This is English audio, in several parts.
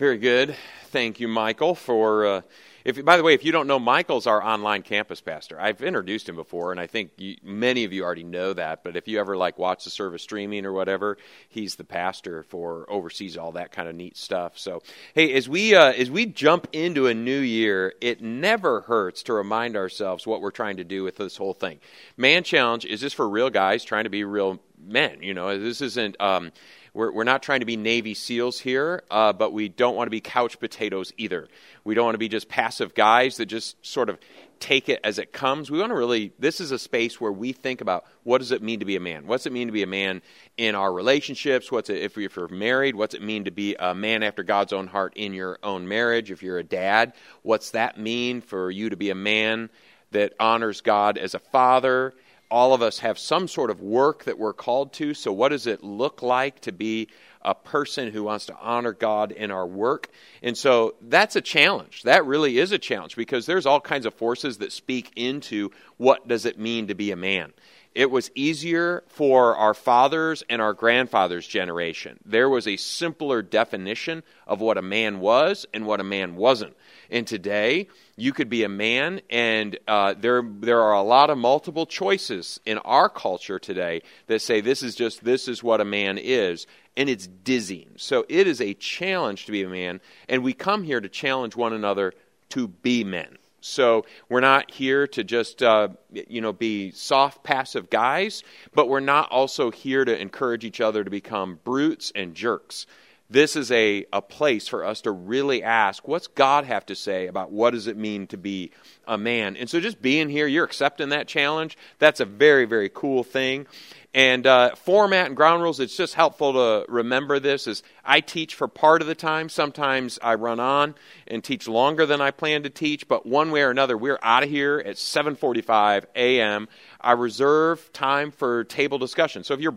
Very good. Thank you, Michael, for. Uh, if, by the way, if you don't know, Michael's our online campus pastor. I've introduced him before, and I think you, many of you already know that. But if you ever like watch the service streaming or whatever, he's the pastor for oversees all that kind of neat stuff. So, hey, as we uh, as we jump into a new year, it never hurts to remind ourselves what we're trying to do with this whole thing. Man Challenge is this for real guys trying to be real men. You know, this isn't. Um, we're, we're not trying to be Navy SEALs here, uh, but we don't want to be couch potatoes either. We don't want to be just passive guys that just sort of take it as it comes. We want to really, this is a space where we think about what does it mean to be a man? What's it mean to be a man in our relationships? What's it, if you're married, what's it mean to be a man after God's own heart in your own marriage? If you're a dad, what's that mean for you to be a man that honors God as a father? All of us have some sort of work that we're called to. So, what does it look like to be a person who wants to honor God in our work? And so, that's a challenge. That really is a challenge because there's all kinds of forces that speak into what does it mean to be a man. It was easier for our fathers and our grandfathers' generation. There was a simpler definition of what a man was and what a man wasn't. And today, you could be a man, and uh, there there are a lot of multiple choices in our culture today that say this is just this is what a man is, and it's dizzying. So it is a challenge to be a man, and we come here to challenge one another to be men. So we're not here to just uh, you know be soft, passive guys, but we're not also here to encourage each other to become brutes and jerks this is a, a place for us to really ask what's God have to say about what does it mean to be a man? And so just being here, you're accepting that challenge. That's a very, very cool thing. And uh, format and ground rules, it's just helpful to remember this is I teach for part of the time. Sometimes I run on and teach longer than I plan to teach, but one way or another, we're out of here at 7:45 a.m. I reserve time for table discussion. So if you're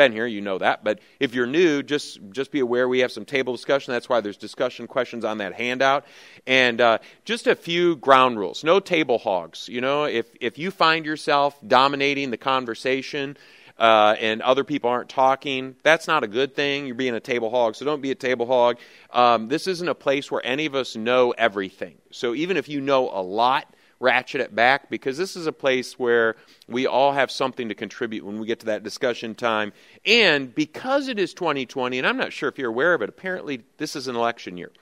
been here, you know that. But if you're new, just just be aware we have some table discussion. That's why there's discussion questions on that handout, and uh, just a few ground rules. No table hogs. You know, if if you find yourself dominating the conversation. Uh, and other people aren't talking, that's not a good thing. You're being a table hog, so don't be a table hog. Um, this isn't a place where any of us know everything. So even if you know a lot, ratchet it back because this is a place where we all have something to contribute when we get to that discussion time. And because it is 2020, and I'm not sure if you're aware of it, apparently this is an election year.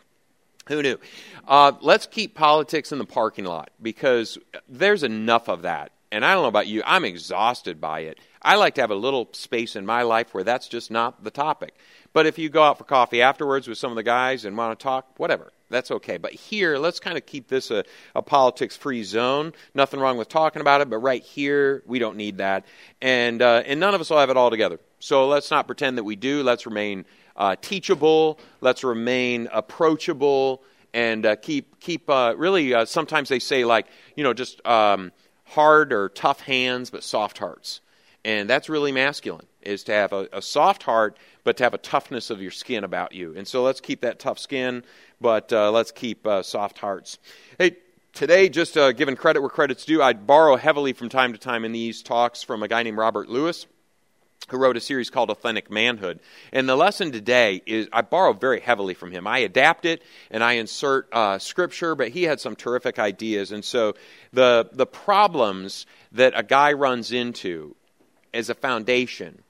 Who knew? Uh, let's keep politics in the parking lot because there's enough of that. And I don't know about you, I'm exhausted by it. I like to have a little space in my life where that's just not the topic. But if you go out for coffee afterwards with some of the guys and want to talk, whatever, that's okay. But here, let's kind of keep this a, a politics free zone. Nothing wrong with talking about it, but right here, we don't need that. And, uh, and none of us will have it all together. So let's not pretend that we do. Let's remain uh, teachable, let's remain approachable, and uh, keep, keep uh, really, uh, sometimes they say, like, you know, just um, hard or tough hands, but soft hearts. And that's really masculine, is to have a, a soft heart, but to have a toughness of your skin about you. And so let's keep that tough skin, but uh, let's keep uh, soft hearts. Hey, today, just uh, giving credit where credit's due, I borrow heavily from time to time in these talks from a guy named Robert Lewis who wrote a series called Authentic Manhood. And the lesson today is I borrow very heavily from him. I adapt it and I insert uh, scripture, but he had some terrific ideas. And so the the problems that a guy runs into as a foundation,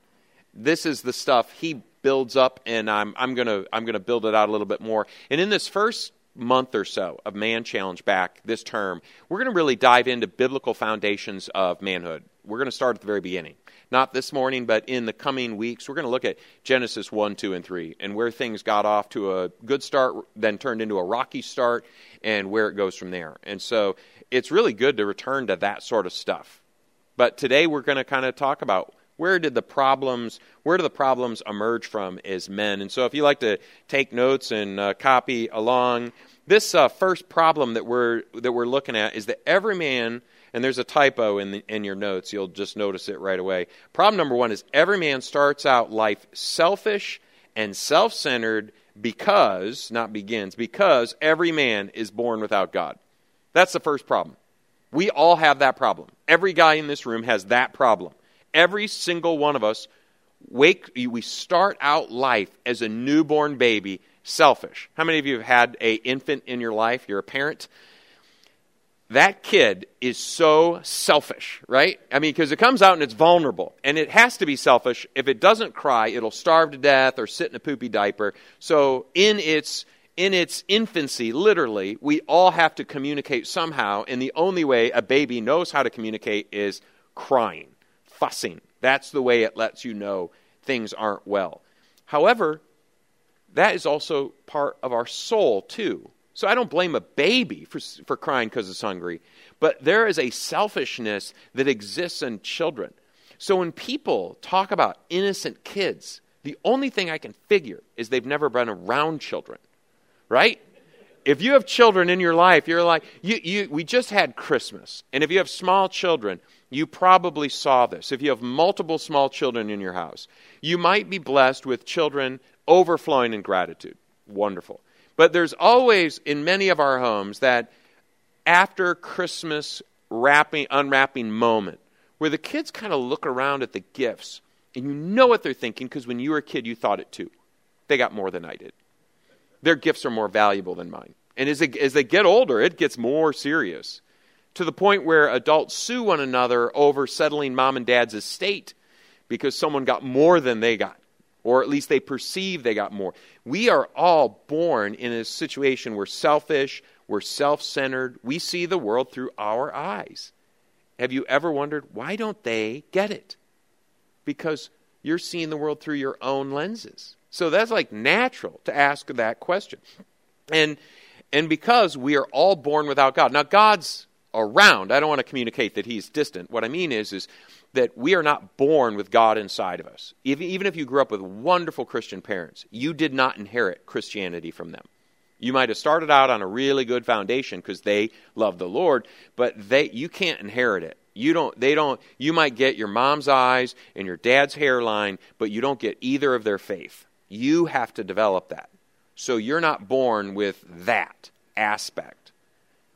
this is the stuff he builds up, and I'm, I'm going I'm going to build it out a little bit more. And in this first month or so of Man Challenge back this term, we're going to really dive into biblical foundations of manhood. We're going to start at the very beginning. Not this morning, but in the coming weeks, we're going to look at Genesis 1, 2, and 3 and where things got off to a good start, then turned into a rocky start, and where it goes from there. And so it's really good to return to that sort of stuff. But today we're going to kind of talk about where did the problems where do the problems emerge from as men. And so if you like to take notes and uh, copy along this uh, first problem that we're that we're looking at is that every man and there's a typo in the, in your notes you'll just notice it right away. Problem number one is every man starts out life selfish and self-centered because not begins because every man is born without god. That's the first problem we all have that problem every guy in this room has that problem Every single one of us wake we start out life as a newborn baby selfish. How many of you have had a infant in your life? You're a parent. That kid is so selfish, right? I mean, because it comes out and it's vulnerable. And it has to be selfish. If it doesn't cry, it'll starve to death or sit in a poopy diaper. So, in its in its infancy, literally, we all have to communicate somehow, and the only way a baby knows how to communicate is crying, fussing. That's the way it lets you know things aren't well. However, that is also part of our soul, too. So I don't blame a baby for, for crying because it's hungry, but there is a selfishness that exists in children. So when people talk about innocent kids, the only thing I can figure is they've never been around children right? If you have children in your life, you're like, you, you, we just had Christmas. And if you have small children, you probably saw this. If you have multiple small children in your house, you might be blessed with children overflowing in gratitude. Wonderful. But there's always, in many of our homes, that after Christmas wrapping, unwrapping moment where the kids kind of look around at the gifts and you know what they're thinking because when you were a kid, you thought it too. They got more than I did their gifts are more valuable than mine. And as they, as they get older, it gets more serious to the point where adults sue one another over settling mom and dad's estate because someone got more than they got, or at least they perceive they got more. We are all born in a situation where selfish, we're self centered, we see the world through our eyes. Have you ever wondered why don't they get it? Because you're seeing the world through your own lenses. So that's like natural to ask that question. And and because we are all born without God. Now God's around. I don't want to communicate that he's distant. What I mean is is that we are not born with God inside of us. Even if you grew up with wonderful Christian parents, you did not inherit Christianity from them. You might have started out on a really good foundation because they love the Lord, but they you can't inherit it. You don't they don't you might get your mom's eyes and your dad's hairline, but you don't get either of their faith. You have to develop that. So you're not born with that aspect.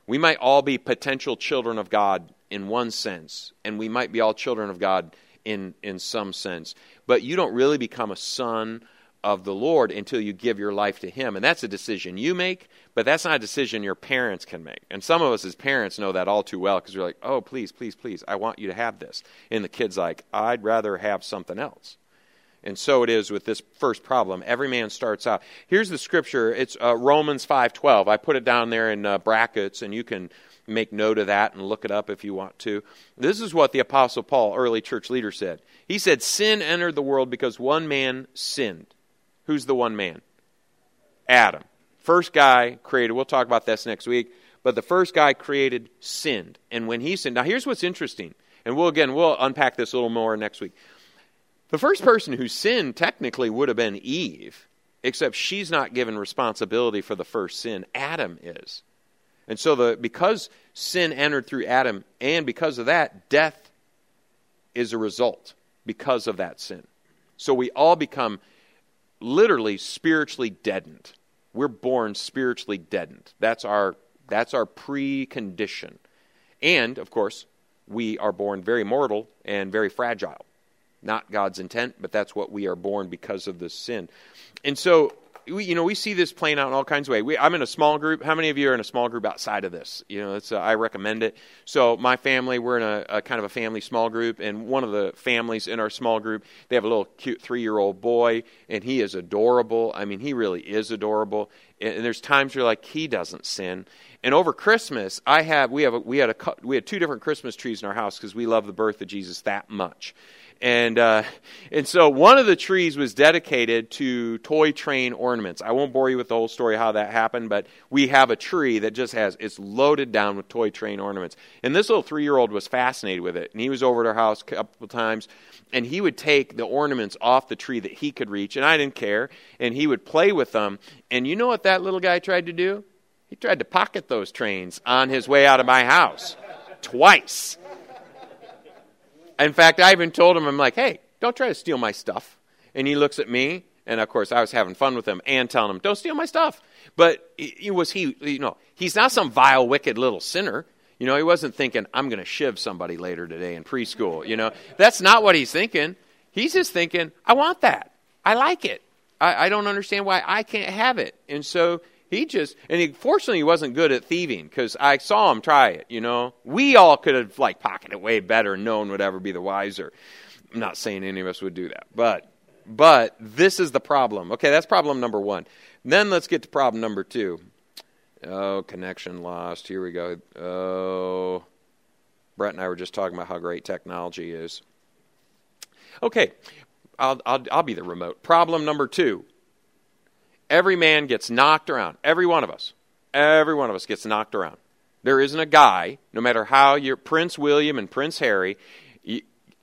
We might all be potential children of God in one sense, and we might be all children of God in, in some sense. But you don't really become a son of the Lord until you give your life to Him. And that's a decision you make, but that's not a decision your parents can make. And some of us as parents know that all too well because we're like, oh, please, please, please, I want you to have this. And the kid's like, I'd rather have something else. And so it is with this first problem. Every man starts out. Here's the scripture. It's uh, Romans 5:12. I put it down there in uh, brackets, and you can make note of that and look it up if you want to. This is what the apostle Paul, early church leader, said. He said, "Sin entered the world because one man sinned." Who's the one man? Adam. First guy created. We'll talk about this next week. But the first guy created sinned, and when he sinned, now here's what's interesting, and we'll again we'll unpack this a little more next week. The first person who sinned technically would have been Eve, except she's not given responsibility for the first sin. Adam is. And so the because sin entered through Adam and because of that death is a result because of that sin. So we all become literally spiritually deadened. We're born spiritually deadened. That's our that's our precondition. And of course, we are born very mortal and very fragile not God's intent, but that's what we are born because of this sin. And so, we, you know, we see this playing out in all kinds of ways. I'm in a small group. How many of you are in a small group outside of this? You know, uh, I recommend it. So, my family, we're in a, a, kind of a family small group, and one of the families in our small group, they have a little cute three year old boy, and he is adorable. I mean, he really is adorable. And, and there's times you're like he doesn't sin. And over Christmas, I have we have a, we had a we had two different Christmas trees in our house because we love the birth of Jesus that much and uh, and so one of the trees was dedicated to toy train ornaments. I won't bore you with the whole story how that happened, but we have a tree that just has it's loaded down with toy train ornaments. And this little three year old was fascinated with it, and he was over at our house a couple times, and he would take the ornaments off the tree that he could reach, and I didn't care, and he would play with them. And you know what that little guy tried to do? He tried to pocket those trains on his way out of my house twice. In fact, I even told him, I'm like, hey, don't try to steal my stuff. And he looks at me, and of course, I was having fun with him and telling him, don't steal my stuff. But it was he, you know, he's not some vile, wicked little sinner. You know, he wasn't thinking, I'm going to shiv somebody later today in preschool. You know, that's not what he's thinking. He's just thinking, I want that. I like it. I, I don't understand why I can't have it. And so he just, and he, fortunately, he wasn't good at thieving because I saw him try it, you know. We all could have, like, pocketed way better and no one would ever be the wiser. I'm not saying any of us would do that, but but this is the problem. Okay, that's problem number one. Then let's get to problem number two. Oh, connection lost. Here we go. Oh, Brett and I were just talking about how great technology is. Okay, I'll, I'll, I'll be the remote. Problem number two. Every man gets knocked around. Every one of us. Every one of us gets knocked around. There isn't a guy, no matter how you're Prince William and Prince Harry,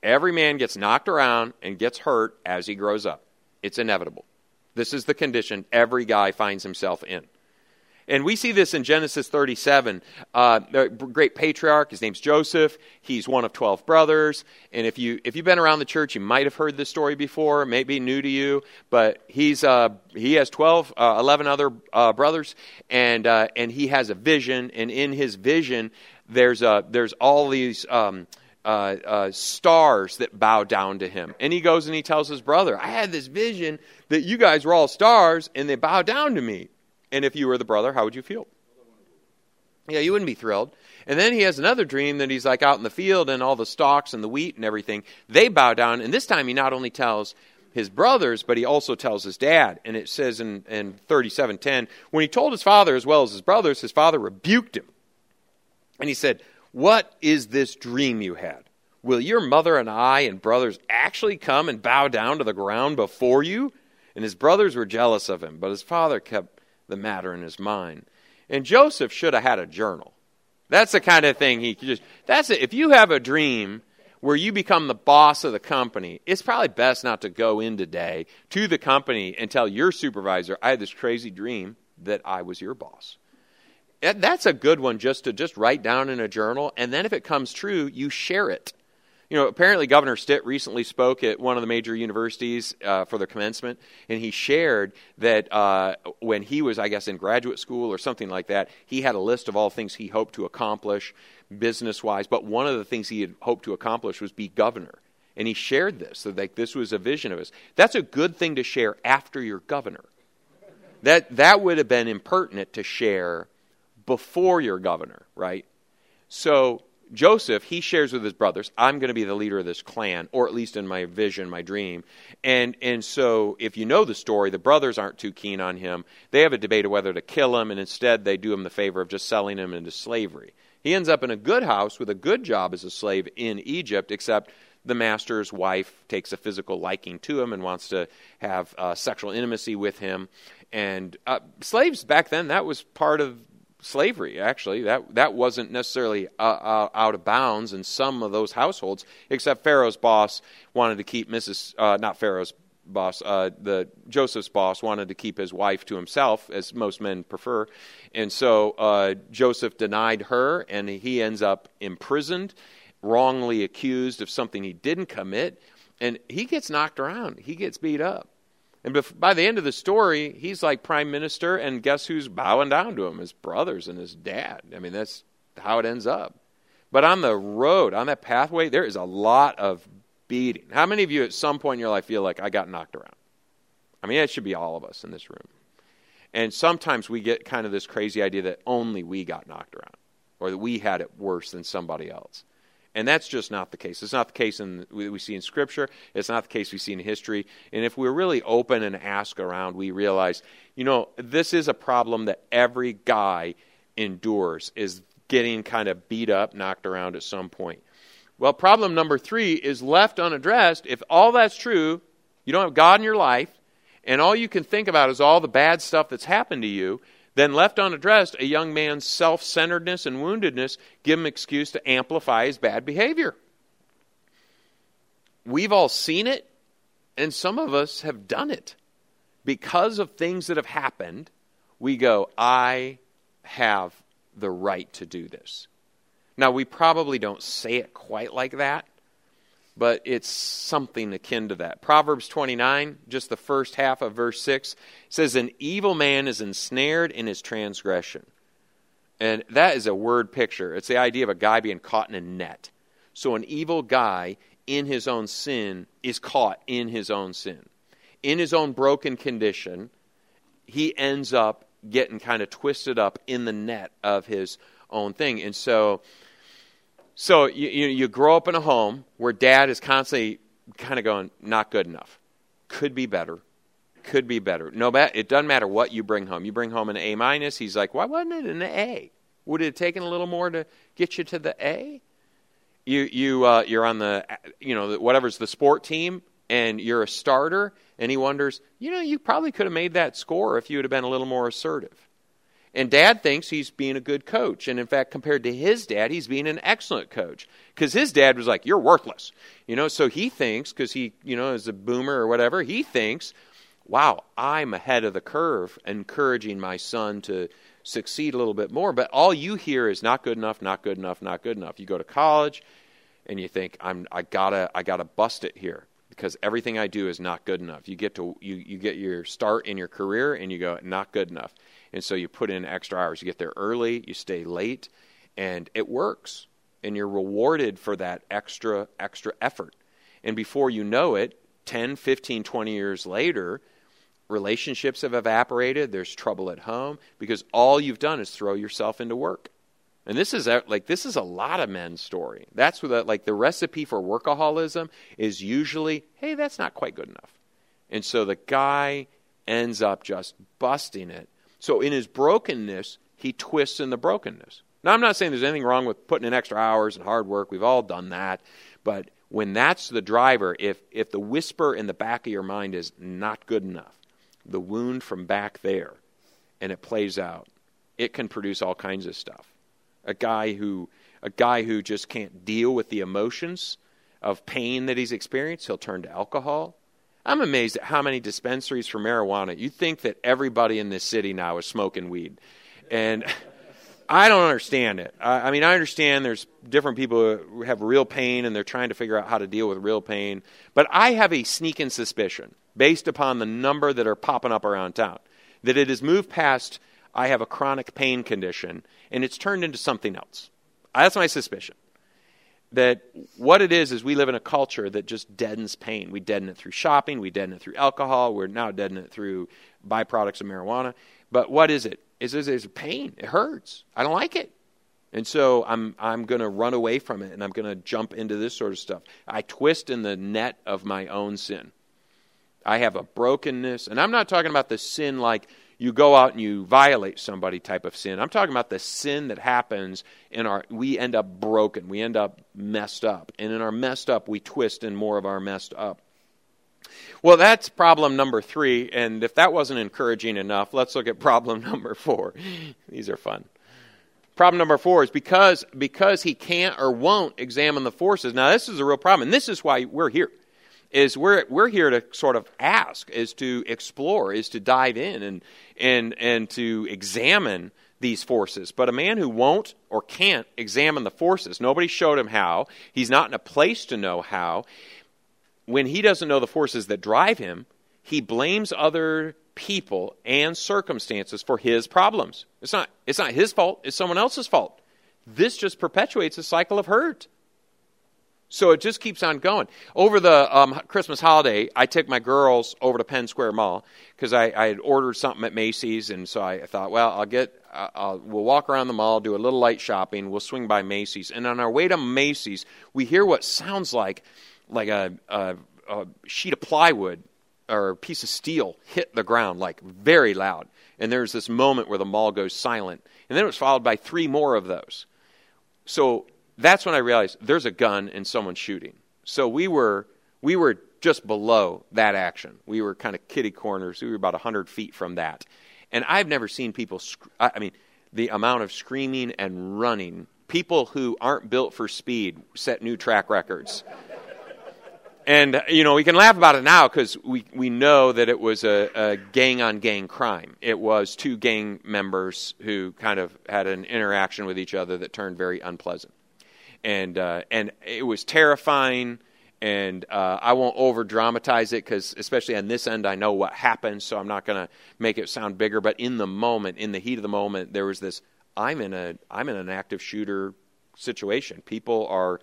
every man gets knocked around and gets hurt as he grows up. It's inevitable. This is the condition every guy finds himself in. And we see this in Genesis 37. Uh, the great patriarch, his name's Joseph. He's one of 12 brothers. And if, you, if you've been around the church, you might have heard this story before. It may be new to you. But he's, uh, he has 12, uh, 11 other uh, brothers. And, uh, and he has a vision. And in his vision, there's, a, there's all these. Um, uh, uh, stars that bow down to him. And he goes and he tells his brother, I had this vision that you guys were all stars and they bow down to me. And if you were the brother, how would you feel? Yeah, you wouldn't be thrilled. And then he has another dream that he's like out in the field and all the stalks and the wheat and everything, they bow down. And this time he not only tells his brothers, but he also tells his dad. And it says in, in 3710, when he told his father as well as his brothers, his father rebuked him. And he said, What is this dream you had? Will your mother and I and brothers actually come and bow down to the ground before you? And his brothers were jealous of him, but his father kept the matter in his mind. And Joseph should have had a journal. That's the kind of thing he just, that's it. If you have a dream where you become the boss of the company, it's probably best not to go in today to the company and tell your supervisor, I had this crazy dream that I was your boss. That's a good one just to just write down in a journal. And then if it comes true, you share it you know, apparently Governor Stitt recently spoke at one of the major universities uh, for their commencement, and he shared that uh, when he was, I guess, in graduate school or something like that, he had a list of all things he hoped to accomplish business wise. But one of the things he had hoped to accomplish was be governor. And he shared this, so like this was a vision of his. That's a good thing to share after you're governor. That that would have been impertinent to share before you're governor, right? So Joseph, he shares with his brothers, I'm going to be the leader of this clan, or at least in my vision, my dream. And, and so, if you know the story, the brothers aren't too keen on him. They have a debate of whether to kill him, and instead they do him the favor of just selling him into slavery. He ends up in a good house with a good job as a slave in Egypt, except the master's wife takes a physical liking to him and wants to have uh, sexual intimacy with him. And uh, slaves back then, that was part of slavery. Actually, that that wasn't necessarily uh, uh, out of bounds in some of those households. Except Pharaoh's boss wanted to keep Mrs. Uh, not Pharaoh's boss, uh, the Joseph's boss wanted to keep his wife to himself, as most men prefer, and so uh, Joseph denied her, and he ends up imprisoned, wrongly accused of something he didn't commit, and he gets knocked around. He gets beat up. And by the end of the story, he's like prime minister, and guess who's bowing down to him? His brothers and his dad. I mean, that's how it ends up. But on the road, on that pathway, there is a lot of beating. How many of you at some point in your life feel like I got knocked around? I mean, it should be all of us in this room. And sometimes we get kind of this crazy idea that only we got knocked around, or that we had it worse than somebody else. And that's just not the case. It's not the case in, we see in Scripture. It's not the case we see in history. And if we're really open and ask around, we realize, you know, this is a problem that every guy endures, is getting kind of beat up, knocked around at some point. Well, problem number three is left unaddressed. If all that's true, you don't have God in your life, and all you can think about is all the bad stuff that's happened to you, then, left unaddressed, a young man's self centeredness and woundedness give him excuse to amplify his bad behavior. We've all seen it, and some of us have done it. Because of things that have happened, we go, I have the right to do this. Now, we probably don't say it quite like that, but it's something akin to that. Proverbs 29, just the first half of verse 6, says, An evil man is ensnared in his transgression. And that is a word picture. It's the idea of a guy being caught in a net. So an evil guy in his own sin is caught in his own sin. in his own broken condition, he ends up getting kind of twisted up in the net of his own thing. And so, so you, you, you grow up in a home where dad is constantly kind of going, not good enough, could be better, could be better. No, it doesn't matter what you bring home. You bring home an A minus. He's like, why wasn't it an A? Would it have taken a little more to get you to the A? You you uh, you're on the you know whatever's the sport team and you're a starter, and he wonders, you know, you probably could have made that score if you would have been a little more assertive. And dad thinks he's being a good coach. And in fact, compared to his dad, he's being an excellent coach. Because his dad was like, You're worthless. You know, so he thinks, because he, you know, is a boomer or whatever, he thinks, Wow, I'm ahead of the curve, encouraging my son to succeed a little bit more. But all you hear is not good enough, not good enough, not good enough. You go to college and you think, I'm I gotta I gotta bust it here because everything I do is not good enough. You get to you, you get your start in your career and you go, not good enough. And so you put in extra hours. You get there early, you stay late, and it works. And you're rewarded for that extra, extra effort. And before you know it, 10, 15, 20 years later, relationships have evaporated. There's trouble at home because all you've done is throw yourself into work. And this is like this is a lot of men's story. That's what like the recipe for workaholism is usually, hey, that's not quite good enough. And so the guy ends up just busting it so in his brokenness, he twists in the brokenness. Now, I'm not saying there's anything wrong with putting in extra hours and hard work. We've all done that. But when that's the driver, if, if the whisper in the back of your mind is not good enough, the wound from back there, and it plays out, it can produce all kinds of stuff. A guy who, a guy who just can't deal with the emotions of pain that he's experienced, he'll turn to alcohol. I'm amazed at how many dispensaries for marijuana. You'd think that everybody in this city now is smoking weed. And I don't understand it. I, I, mean, I understand there's different people who have real pain and they're trying to figure out how to deal with real pain. But I have a sneaking suspicion, based upon the number that are popping up around town, that it has moved past I have a chronic pain condition and it's turned into something else. That's my suspicion that what it is is we live in a culture that just deadens pain. We deaden it through shopping, we deaden it through alcohol, we're now deadening it through byproducts of marijuana. But what is it? Is it is pain? It hurts. I don't like it. And so I'm I'm going to run away from it and I'm going to jump into this sort of stuff. I twist in the net of my own sin. I have a brokenness, and I'm not talking about the sin like you go out and you violate somebody type of sin. I'm talking about the sin that happens in our, we end up broken. We end up messed up. And in our messed up, we twist in more of our messed up. Well, that's problem number three. And if that wasn't encouraging enough, let's look at problem number four. These are fun. Problem number four is because, because he can't or won't examine the forces. Now, this is a real problem, and this is why we're here is we're we're here to sort of ask, is to explore, is to dive in and and and to examine these forces. But a man who won't or can't examine the forces, nobody showed him how. He's not in a place to know how. When he doesn't know the forces that drive him, he blames other people and circumstances for his problems. It's not it's not his fault, it's someone else's fault. This just perpetuates a cycle of hurt. So it just keeps on going. Over the um, Christmas holiday, I took my girls over to Penn Square Mall because I, I, had ordered something at Macy's, and so I thought, well, I'll get, I'll, we'll walk around the mall, do a little light shopping, we'll swing by Macy's, and on our way to Macy's, we hear what sounds like like a, a, a sheet of plywood or a piece of steel hit the ground, like very loud. And there's this moment where the mall goes silent, and then it was followed by three more of those. So that's when I realized there's a gun and someone's shooting. So we were we were just below that action. We were kind of kitty corners. We were about 100 feet from that. And I've never seen people, sc- I mean, the amount of screaming and running. People who aren't built for speed set new track records. and, uh, you know, we can laugh about it now because we, we know that it was a, a gang on gang crime. It was two gang members who kind of had an interaction with each other that turned very unpleasant and uh, and it was terrifying. And uh, I won't over dramatize it because, especially on this end, I know what happened, so I'm not going to make it sound bigger. But in the moment, in the heat of the moment, there was this: I'm in a I'm in an active shooter situation. People are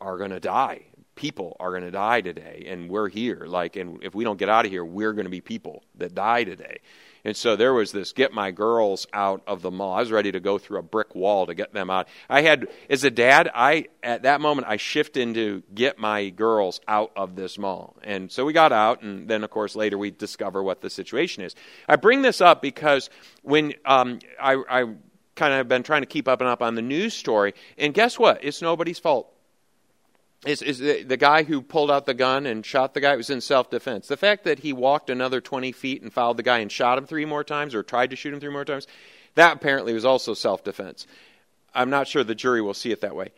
are going to die. People are going to die today, and we're here. Like, and if we don't get out of here, we're going to be people that die today. And so there was this get my girls out of the mall. I was ready to go through a brick wall to get them out. I had, as a dad, I, at that moment, I shift into get my girls out of this mall. And so we got out, and then, of course, later we discover what the situation is. I bring this up because when um, I, I kind of been trying to keep up and up on the news story, and guess what? It's nobody's fault is, is the, the, guy who pulled out the gun and shot the guy was in self defense. The fact that he walked another 20 feet and followed the guy and shot him three more times or tried to shoot him three more times, that apparently was also self defense. I'm not sure the jury will see it that way.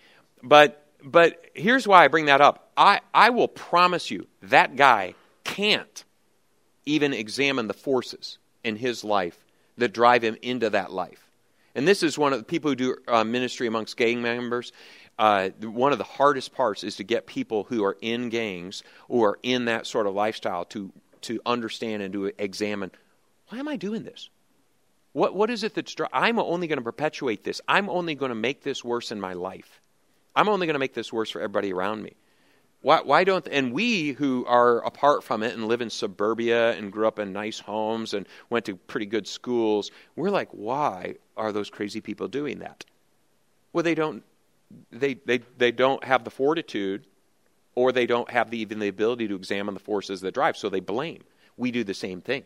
But, but here's why I bring that up. I, I will promise you that guy can't even examine the forces in his life that drive him into that life. And this is one of the people who do uh, ministry amongst gang members uh, one of the hardest parts is to get people who are in gangs or in that sort of lifestyle to to understand and to examine why am I doing this? What what is it that's I'm only going to perpetuate this. I'm only going to make this worse in my life. I'm only going to make this worse for everybody around me. Why, why don't and we who are apart from it and live in suburbia and grew up in nice homes and went to pretty good schools, we're like, why are those crazy people doing that? Well, they don't they, they, they don't have the fortitude or they don't have the, even the ability to examine the forces that drive, so they blame. We do the same thing.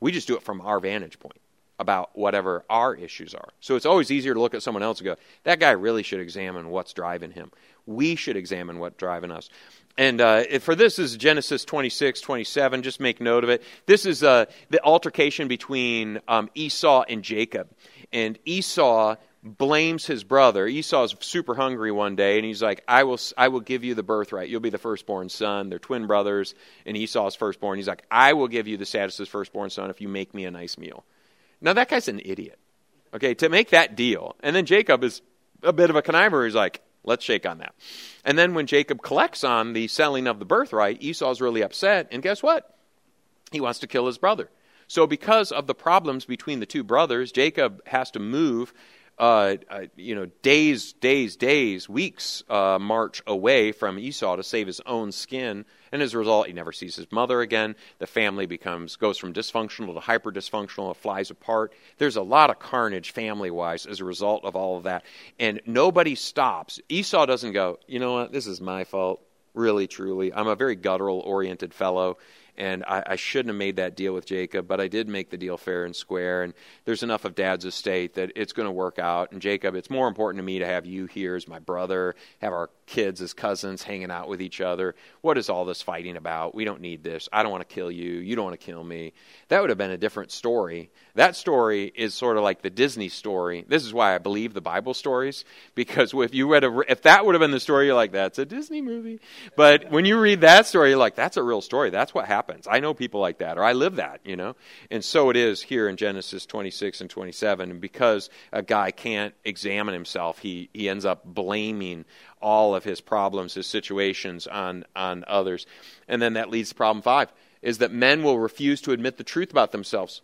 We just do it from our vantage point about whatever our issues are. So it's always easier to look at someone else and go, that guy really should examine what's driving him. We should examine what's driving us. And uh, for this is Genesis 26, 27. Just make note of it. This is uh, the altercation between um, Esau and Jacob. And Esau blames his brother. Esau's super hungry one day, and he's like, "I will, I will give you the birthright. You'll be the firstborn son." They're twin brothers, and Esau's firstborn. He's like, "I will give you the status of firstborn son if you make me a nice meal." Now that guy's an idiot. Okay, to make that deal, and then Jacob is a bit of a conniver. He's like, "Let's shake on that." And then when Jacob collects on the selling of the birthright, Esau's really upset, and guess what? He wants to kill his brother. So, because of the problems between the two brothers, Jacob has to move uh, uh, you know, days, days, days, weeks uh, march away from Esau to save his own skin. And as a result, he never sees his mother again. The family becomes goes from dysfunctional to hyper dysfunctional. It flies apart. There's a lot of carnage family wise as a result of all of that. And nobody stops. Esau doesn't go, you know what, this is my fault. Really, truly. I'm a very guttural oriented fellow and I, I, shouldn't have made that deal with Jacob, but I did make the deal fair and square. And there's enough of Dad's estate that it's going to work out. And Jacob, it's more important to me to have you here as my brother, have our kids as cousins hanging out with each other. What is all this fighting about? We don't need this. I don't want to kill you. You don't want to kill me. That would have been a different story. That story is sort of like the Disney story. This is why I believe the Bible stories because if you read a, if that would have been the story, you're like, that's a Disney movie. But when you read that story, you're like, that's a real story. That's what happens. I know people like that, or I live that, you know. And so it is here in Genesis 26 and 27. And because a guy can't examine himself, he he ends up blaming all of his problems, his situations on, on others. And then that leads to problem five is that men will refuse to admit the truth about themselves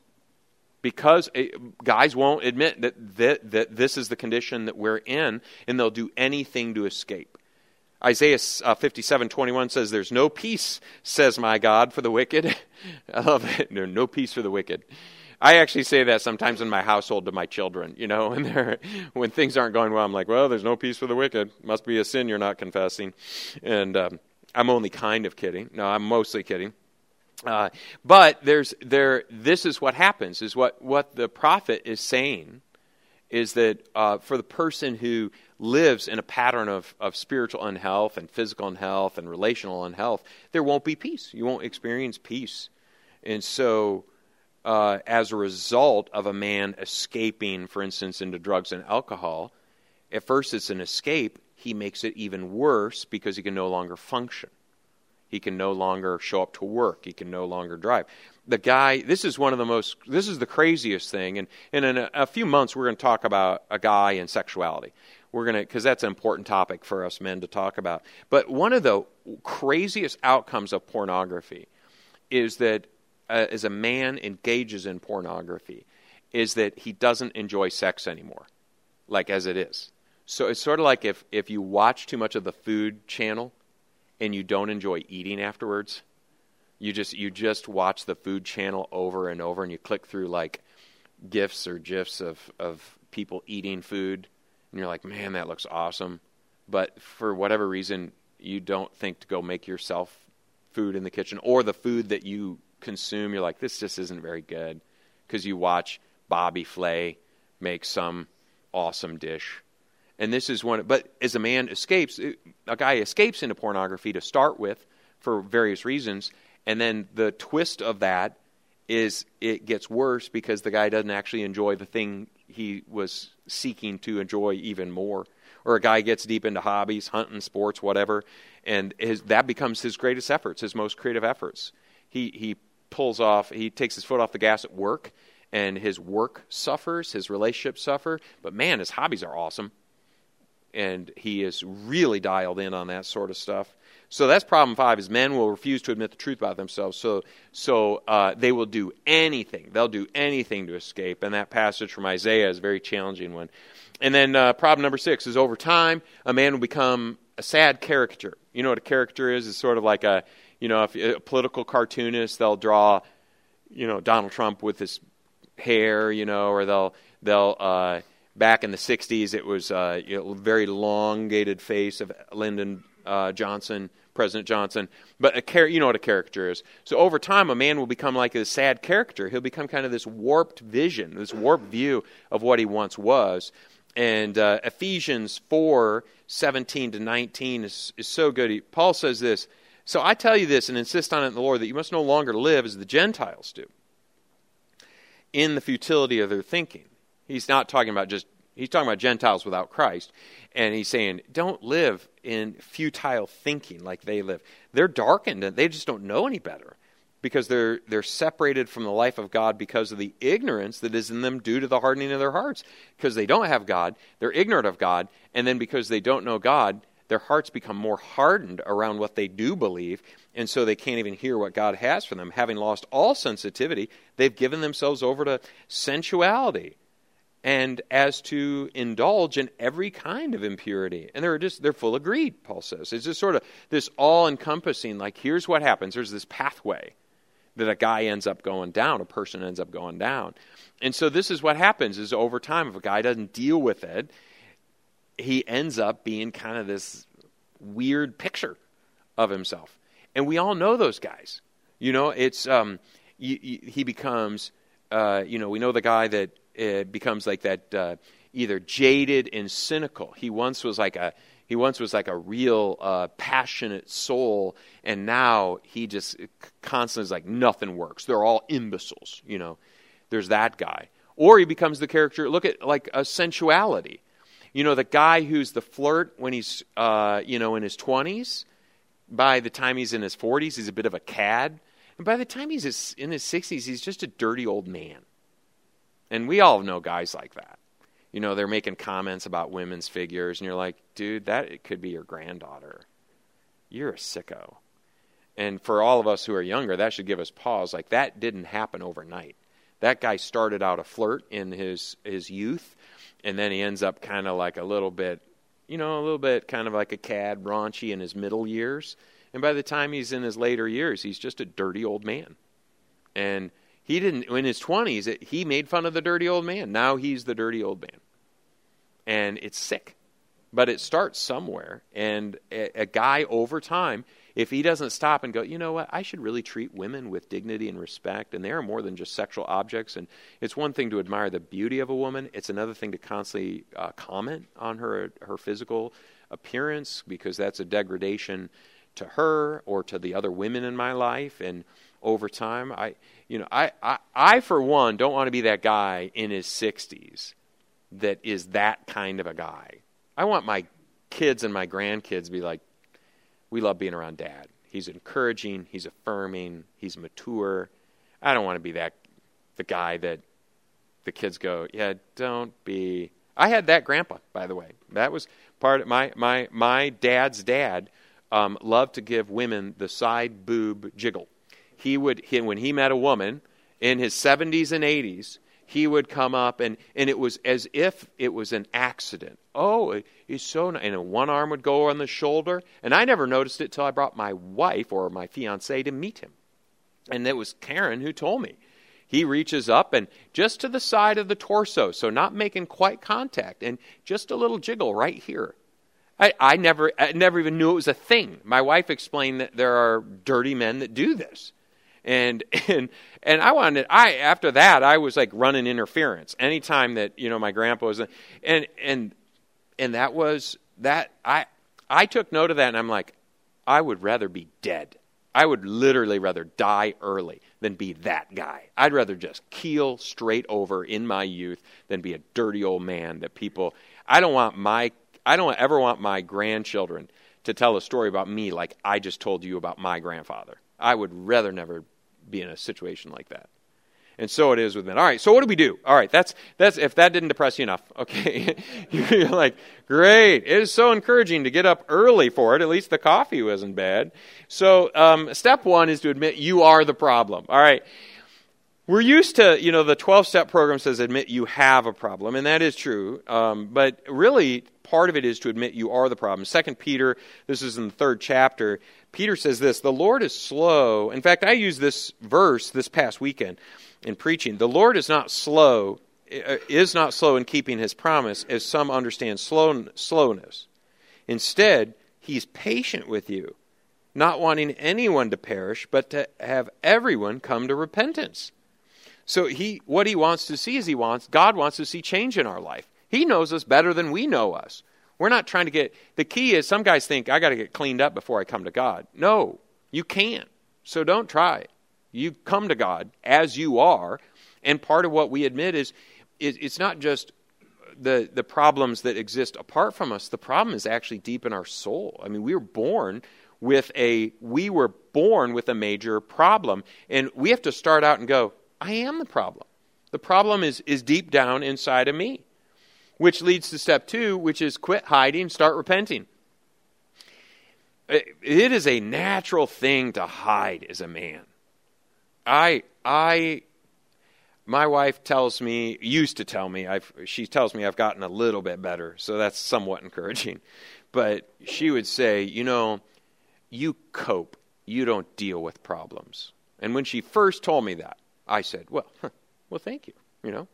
because eh, guys won't admit that, that, that this is the condition that we're in, and they'll do anything to escape. Isaiah uh, 57 21 says, There's no peace, says my God, for the wicked. I love it. No, no peace for the wicked. I actually say that sometimes in my household to my children, you know, when, when things aren't going well. I'm like, well, there's no peace for the wicked. Must be a sin you're not confessing. And um, I'm only kind of kidding. No, I'm mostly kidding. Uh, but there's there. This is what happens. Is what what the prophet is saying is that uh, for the person who lives in a pattern of, of spiritual unhealth and physical unhealth and relational unhealth, there won't be peace. You won't experience peace. And so uh, as a result of a man escaping, for instance, into drugs and alcohol. At first, it's an escape. He makes it even worse because he can no longer function. He can no longer show up to work. He can no longer drive. The guy, this is one of the most, this is the craziest thing. And, and in a, a few months, we're going to talk about a guy and sexuality. We're going to, because that's an important topic for us men to talk about. But one of the craziest outcomes of pornography is that uh, as a man engages in pornography is that he doesn't enjoy sex anymore, like as it is. So it's sort of like if, if you watch too much of the food channel and you don't enjoy eating afterwards. You just you just watch the food channel over and over and you click through like gifs or gifs of of people eating food and you're like, "Man, that looks awesome." But for whatever reason, you don't think to go make yourself food in the kitchen or the food that you consume, you're like, "This just isn't very good." Because you watch Bobby Flay make some awesome dish and this is one. But as a man escapes, a guy escapes into pornography to start with for various reasons, and then the twist of that is it gets worse because the guy doesn't actually enjoy the thing he was seeking to enjoy even more. Or a guy gets deep into hobbies, hunting, sports, whatever, and his, that becomes his greatest efforts, his most creative efforts. He he pulls off, he takes his foot off the gas at work, and his work suffers, his relationships suffer. But man, his hobbies are awesome and he is really dialed in on that sort of stuff. So that's problem five: is men will refuse to admit the truth about themselves. So, so uh, they will do anything. They'll do anything to escape. And that passage from Isaiah is a very challenging one. And then uh, problem number six is over time, a man will become a sad caricature. You know what a caricature is? It's sort of like a, you know, if a political cartoonist, they'll draw, you know, Donald Trump with his hair, you know, or they'll they'll. Uh, back in the 60s, it was uh, you know, a very elongated face of Lyndon uh, Johnson, President Johnson. But a you know what a character is. So over time, a man will become like a sad character. He'll become kind of this warped vision, this warped view of what he once was. And uh, Ephesians 4 17 to 19 is, is so good. He, Paul says this So I tell you this and insist on it in the Lord that you must no longer live as the Gentiles do, in the futility of their thinking He's not talking about just, he's talking about Gentiles without Christ. And he's saying, don't live in futile thinking like they live. They're darkened and they just don't know any better because they're, they're separated from the life of God because of the ignorance that is in them due to the hardening of their hearts. Because they don't have God, they're ignorant of God, and then because they don't know God, their hearts become more hardened around what they do believe, and so they can't even hear what God has for them. Having lost all sensitivity, they've given themselves over to sensuality and as to indulge in every kind of impurity. And they're just they're full of greed, Paul says. It's just sort of this all encompassing, like here's what happens. There's this pathway that a guy ends up going down, a person ends up going down. And so this is what happens is over time, if a guy doesn't deal with it, he ends up being kind of this weird picture of himself. And we all know those guys. You know, it's um, he becomes, uh, you know, we know the guy that it becomes like that uh, either jaded and cynical. He once was like a he once was like a real uh, passionate soul, and now he just constantly is like nothing works. They're all imbeciles, you know. There's that guy, or he becomes the character. Look at like a sensuality, you know, the guy who's the flirt when he's uh, you know in his twenties. By the time he's in his forties, he's a bit of a cad, and by the time he's in his sixties, he's just a dirty old man. And we all know guys like that. You know, they're making comments about women's figures, and you're like, dude, that it could be your granddaughter. You're a sicko. And for all of us who are younger, that should give us pause. Like, that didn't happen overnight. That guy started out a flirt in his, his youth, and then he ends up kind of like a little bit, you know, a little bit kind of like a cad, raunchy in his middle years. And by the time he's in his later years, he's just a dirty old man. And he didn't, in his 20s, he made fun of the dirty old man. Now he's the dirty old man. And it's sick. But it starts somewhere. And a, a guy over time, if he doesn't stop and go, you know what, I should really treat women with dignity and respect, and they are more than just sexual objects. And it's one thing to admire the beauty of a woman, it's another thing to constantly uh, comment on her, her physical appearance because that's a degradation to her or to the other women in my life. And over time, I, you know, I, I, I, for one, don't want to be that guy in his 60s that is that kind of a guy. I want my kids and my grandkids to be like, we love being around dad. He's encouraging, he's affirming, he's mature. I don't want to be that, the guy that the kids go, yeah, don't be. I had that grandpa, by the way. That was part of my, my, my dad's dad um, loved to give women the side boob jiggle he would he, when he met a woman in his 70s and 80s he would come up, and, and it was as if it was an accident. Oh, he's so nice. And one arm would go on the shoulder, and I never noticed it till I brought my wife or my fiance to meet him. And it was Karen who told me. He reaches up and just to the side of the torso, so not making quite contact, and just a little jiggle right here. I, I never, I never even knew it was a thing. My wife explained that there are dirty men that do this and and and I wanted I after that I was like running interference anytime that you know my grandpa was and and and that was that I I took note of that and I'm like I would rather be dead. I would literally rather die early than be that guy. I'd rather just keel straight over in my youth than be a dirty old man that people I don't want my I don't ever want my grandchildren to tell a story about me like I just told you about my grandfather. I would rather never be in a situation like that. And so it is with men. All right, so what do we do? All right, that's that's if that didn't depress you enough, okay. You're like, great. It is so encouraging to get up early for it. At least the coffee wasn't bad. So um, step one is to admit you are the problem. All right. We're used to, you know, the 12 step program says admit you have a problem, and that is true. Um, but really, part of it is to admit you are the problem. Second Peter, this is in the third chapter, Peter says this The Lord is slow. In fact, I used this verse this past weekend in preaching. The Lord is not slow, uh, is not slow in keeping his promise, as some understand slow, slowness. Instead, he's patient with you, not wanting anyone to perish, but to have everyone come to repentance. So he what he wants to see is he wants God wants to see change in our life. He knows us better than we know us. We're not trying to get, the key is some guys think, I got to get cleaned up before I come to God. No, you can't. So don't try. You come to God as you are. And part of what we admit is, it's not just the, the problems that exist apart from us. The problem is actually deep in our soul. I mean, we were born with a, we were born with a major problem. And we have to start out and go, I am the problem. The problem is, is deep down inside of me which leads to step two, which is quit hiding, start repenting. It is a natural thing to hide as a man. I, I, my wife tells me, used to tell me, I've, she tells me I've gotten a little bit better, so that's somewhat encouraging. But she would say, you know, you cope, you don't deal with problems. And when she first told me that, I said, well, well, thank you. You know,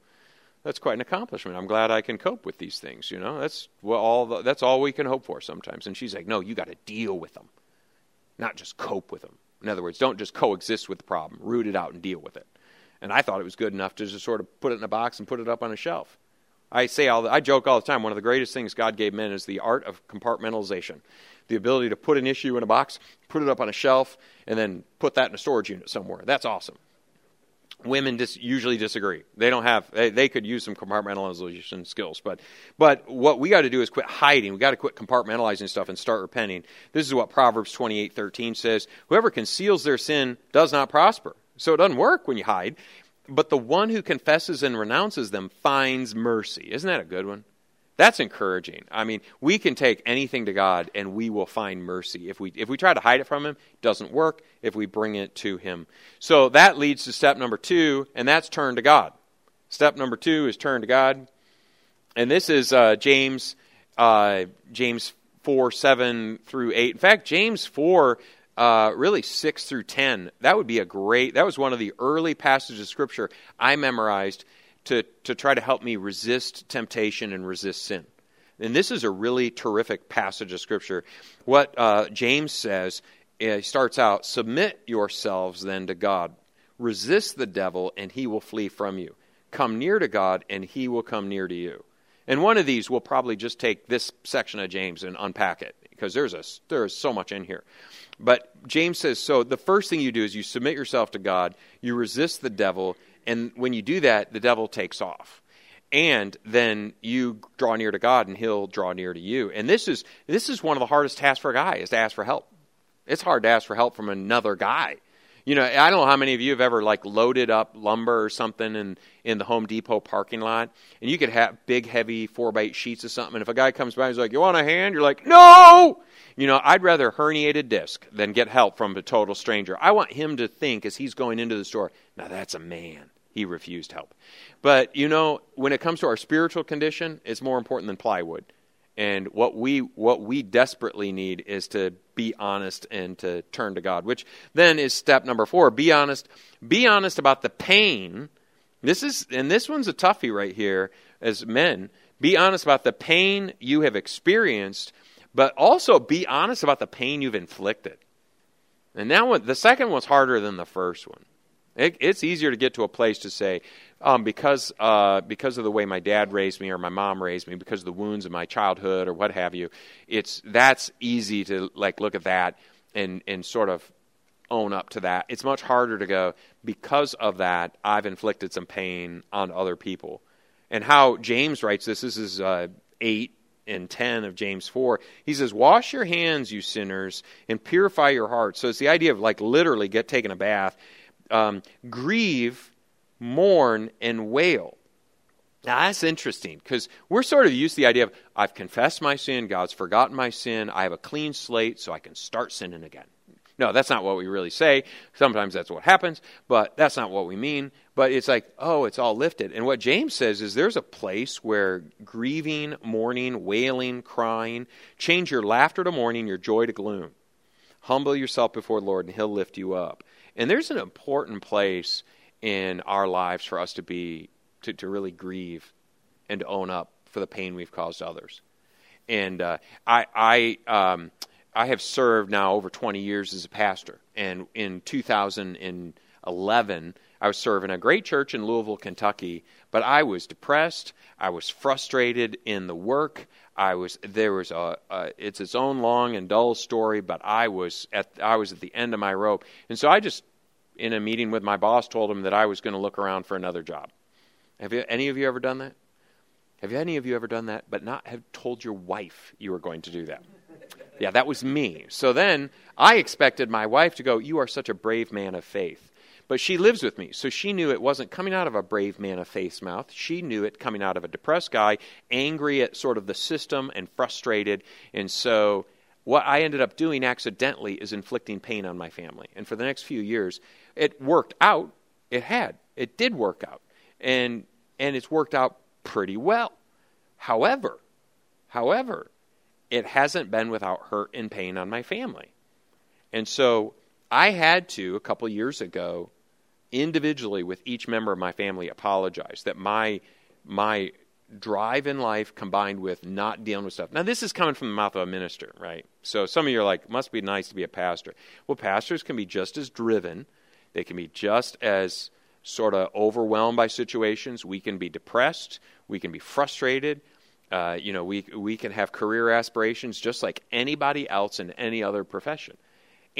that's quite an accomplishment. I'm glad I can cope with these things. You know, that's all the, that's all we can hope for sometimes. And she's like, no, you got to deal with them, not just cope with them. In other words, don't just coexist with the problem, root it out and deal with it. And I thought it was good enough to just sort of put it in a box and put it up on a shelf. I say all the, I joke all the time. One of the greatest things God gave men is the art of compartmentalization, the ability to put an issue in a box, put it up on a shelf, and then put that in a storage unit somewhere. That's awesome women dis- usually disagree. They don't have. They, they, could use some compartmentalization skills, but but what we got to do is quit hiding. We got to quit compartmentalizing stuff and start repenting. This is what Proverbs twenty eight thirteen says: Whoever conceals their sin does not prosper. So it doesn't work when you hide. But the one who confesses and renounces them finds mercy. Isn't that a good one? That's encouraging. I mean, we can take anything to God and we will find mercy. If we if we try to hide it from him, it doesn't work if we bring it to him. So that leads to step number 2, and that's turn to God. Step number 2 is turn to God. And this is uh, James uh, James 4 7 through 8. In fact, James 4 uh, really 6 through 10. That would be a great, that was one of the early passages of Scripture I memorized to, to try to help me resist temptation and resist sin. And this is a really terrific passage of Scripture. What uh, James says, uh, he starts out Submit yourselves then to God. Resist the devil, and he will flee from you. Come near to God, and he will come near to you. And one of these we'll probably just take this section of James and unpack it because there's a there's so much in here. But James says so the first thing you do is you submit yourself to God, you resist the devil, and when you do that, the devil takes off. And then you draw near to God and he'll draw near to you. And this is this is one of the hardest tasks for a guy is to ask for help. It's hard to ask for help from another guy. You know, I don't know how many of you have ever like loaded up lumber or something in, in the Home Depot parking lot, and you could have big, heavy four by eight sheets of something. And if a guy comes by and he's like, "You want a hand?" You're like, "No." You know, I'd rather herniated disc than get help from a total stranger. I want him to think as he's going into the store, now that's a man. He refused help. But you know, when it comes to our spiritual condition, it's more important than plywood. And what we what we desperately need is to be honest and to turn to God, which then is step number 4. Be honest. Be honest about the pain. This is and this one's a toughie right here as men. Be honest about the pain you have experienced, but also be honest about the pain you've inflicted. And now the second one's harder than the first one. It, it's easier to get to a place to say, um, because uh, because of the way my dad raised me or my mom raised me, because of the wounds of my childhood or what have you, it's that's easy to like look at that and and sort of own up to that. It's much harder to go because of that I've inflicted some pain on other people. And how James writes this, this is uh, eight and 10 of James 4, he says, Wash your hands, you sinners, and purify your hearts. So it's the idea of like literally get taken a bath um, grieve, mourn, and wail. Now that's interesting because we're sort of used to the idea of I've confessed my sin, God's forgotten my sin, I have a clean slate, so I can start sinning again. No, that's not what we really say. Sometimes that's what happens, but that's not what we mean. But it's like, oh, it's all lifted. And what James says is there's a place where grieving, mourning, wailing, crying, change your laughter to mourning, your joy to gloom. Humble yourself before the Lord, and He'll lift you up. And there's an important place in our lives for us to be, to, to really grieve and to own up for the pain we've caused others. And uh, I, I, um, I have served now over 20 years as a pastor. And in 2011, I was serving a great church in Louisville, Kentucky, but I was depressed. I was frustrated in the work. I was there was a, a, it's its own long and dull story, but I was at I was at the end of my rope, and so I just in a meeting with my boss told him that I was going to look around for another job. Have you, any of you ever done that? Have any of you ever done that, but not have told your wife you were going to do that? Yeah, that was me. So then I expected my wife to go, You are such a brave man of faith. But she lives with me, so she knew it wasn't coming out of a brave man of faith's mouth. She knew it coming out of a depressed guy, angry at sort of the system and frustrated. And so what I ended up doing accidentally is inflicting pain on my family. And for the next few years, it worked out. It had. It did work out. And and it's worked out pretty well. However, however, it hasn't been without hurt and pain on my family. And so I had to a couple years ago individually with each member of my family apologize that my my drive in life combined with not dealing with stuff. Now, this is coming from the mouth of a minister, right? So some of you are like, must be nice to be a pastor. Well, pastors can be just as driven they can be just as sort of overwhelmed by situations. We can be depressed. We can be frustrated. Uh, you know, we, we can have career aspirations just like anybody else in any other profession.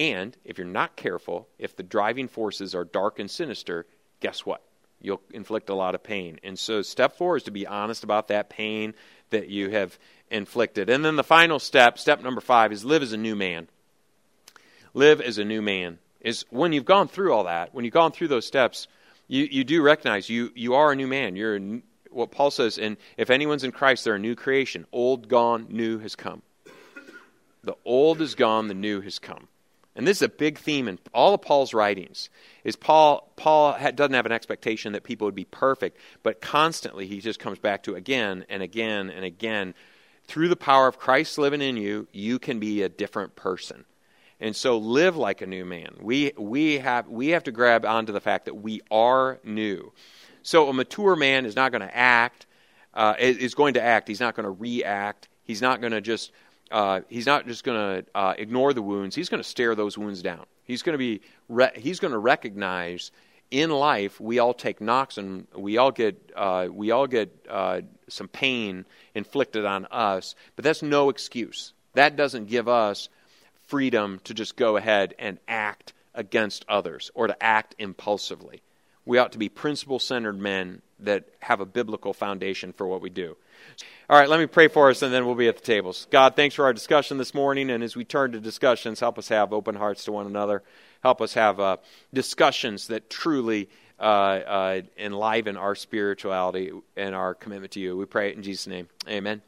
And if you're not careful, if the driving forces are dark and sinister, guess what? You'll inflict a lot of pain. And so, step four is to be honest about that pain that you have inflicted. And then the final step, step number five, is live as a new man. Live as a new man is when you've gone through all that, when you've gone through those steps, you, you do recognize you, you are a new man. You're a, what Paul says, and if anyone's in Christ, they're a new creation. Old gone, new has come. The old is gone, the new has come. And this is a big theme in all of Paul's writings. Is Paul Paul doesn't have an expectation that people would be perfect, but constantly he just comes back to again and again and again through the power of Christ living in you, you can be a different person. And so live like a new man. We, we, have, we have to grab onto the fact that we are new. So a mature man is not going to act, uh, is going to act. He's not going to react. He's not going to just, uh, he's not just going to uh, ignore the wounds. He's going to stare those wounds down. He's going to be, re- he's going to recognize in life we all take knocks and we all get, uh, we all get uh, some pain inflicted on us, but that's no excuse. That doesn't give us freedom to just go ahead and act against others or to act impulsively. We ought to be principle centered men that have a biblical foundation for what we do. All right, let me pray for us and then we'll be at the tables. God, thanks for our discussion this morning. And as we turn to discussions, help us have open hearts to one another. Help us have uh, discussions that truly uh, uh, enliven our spirituality and our commitment to you. We pray it in Jesus' name. Amen.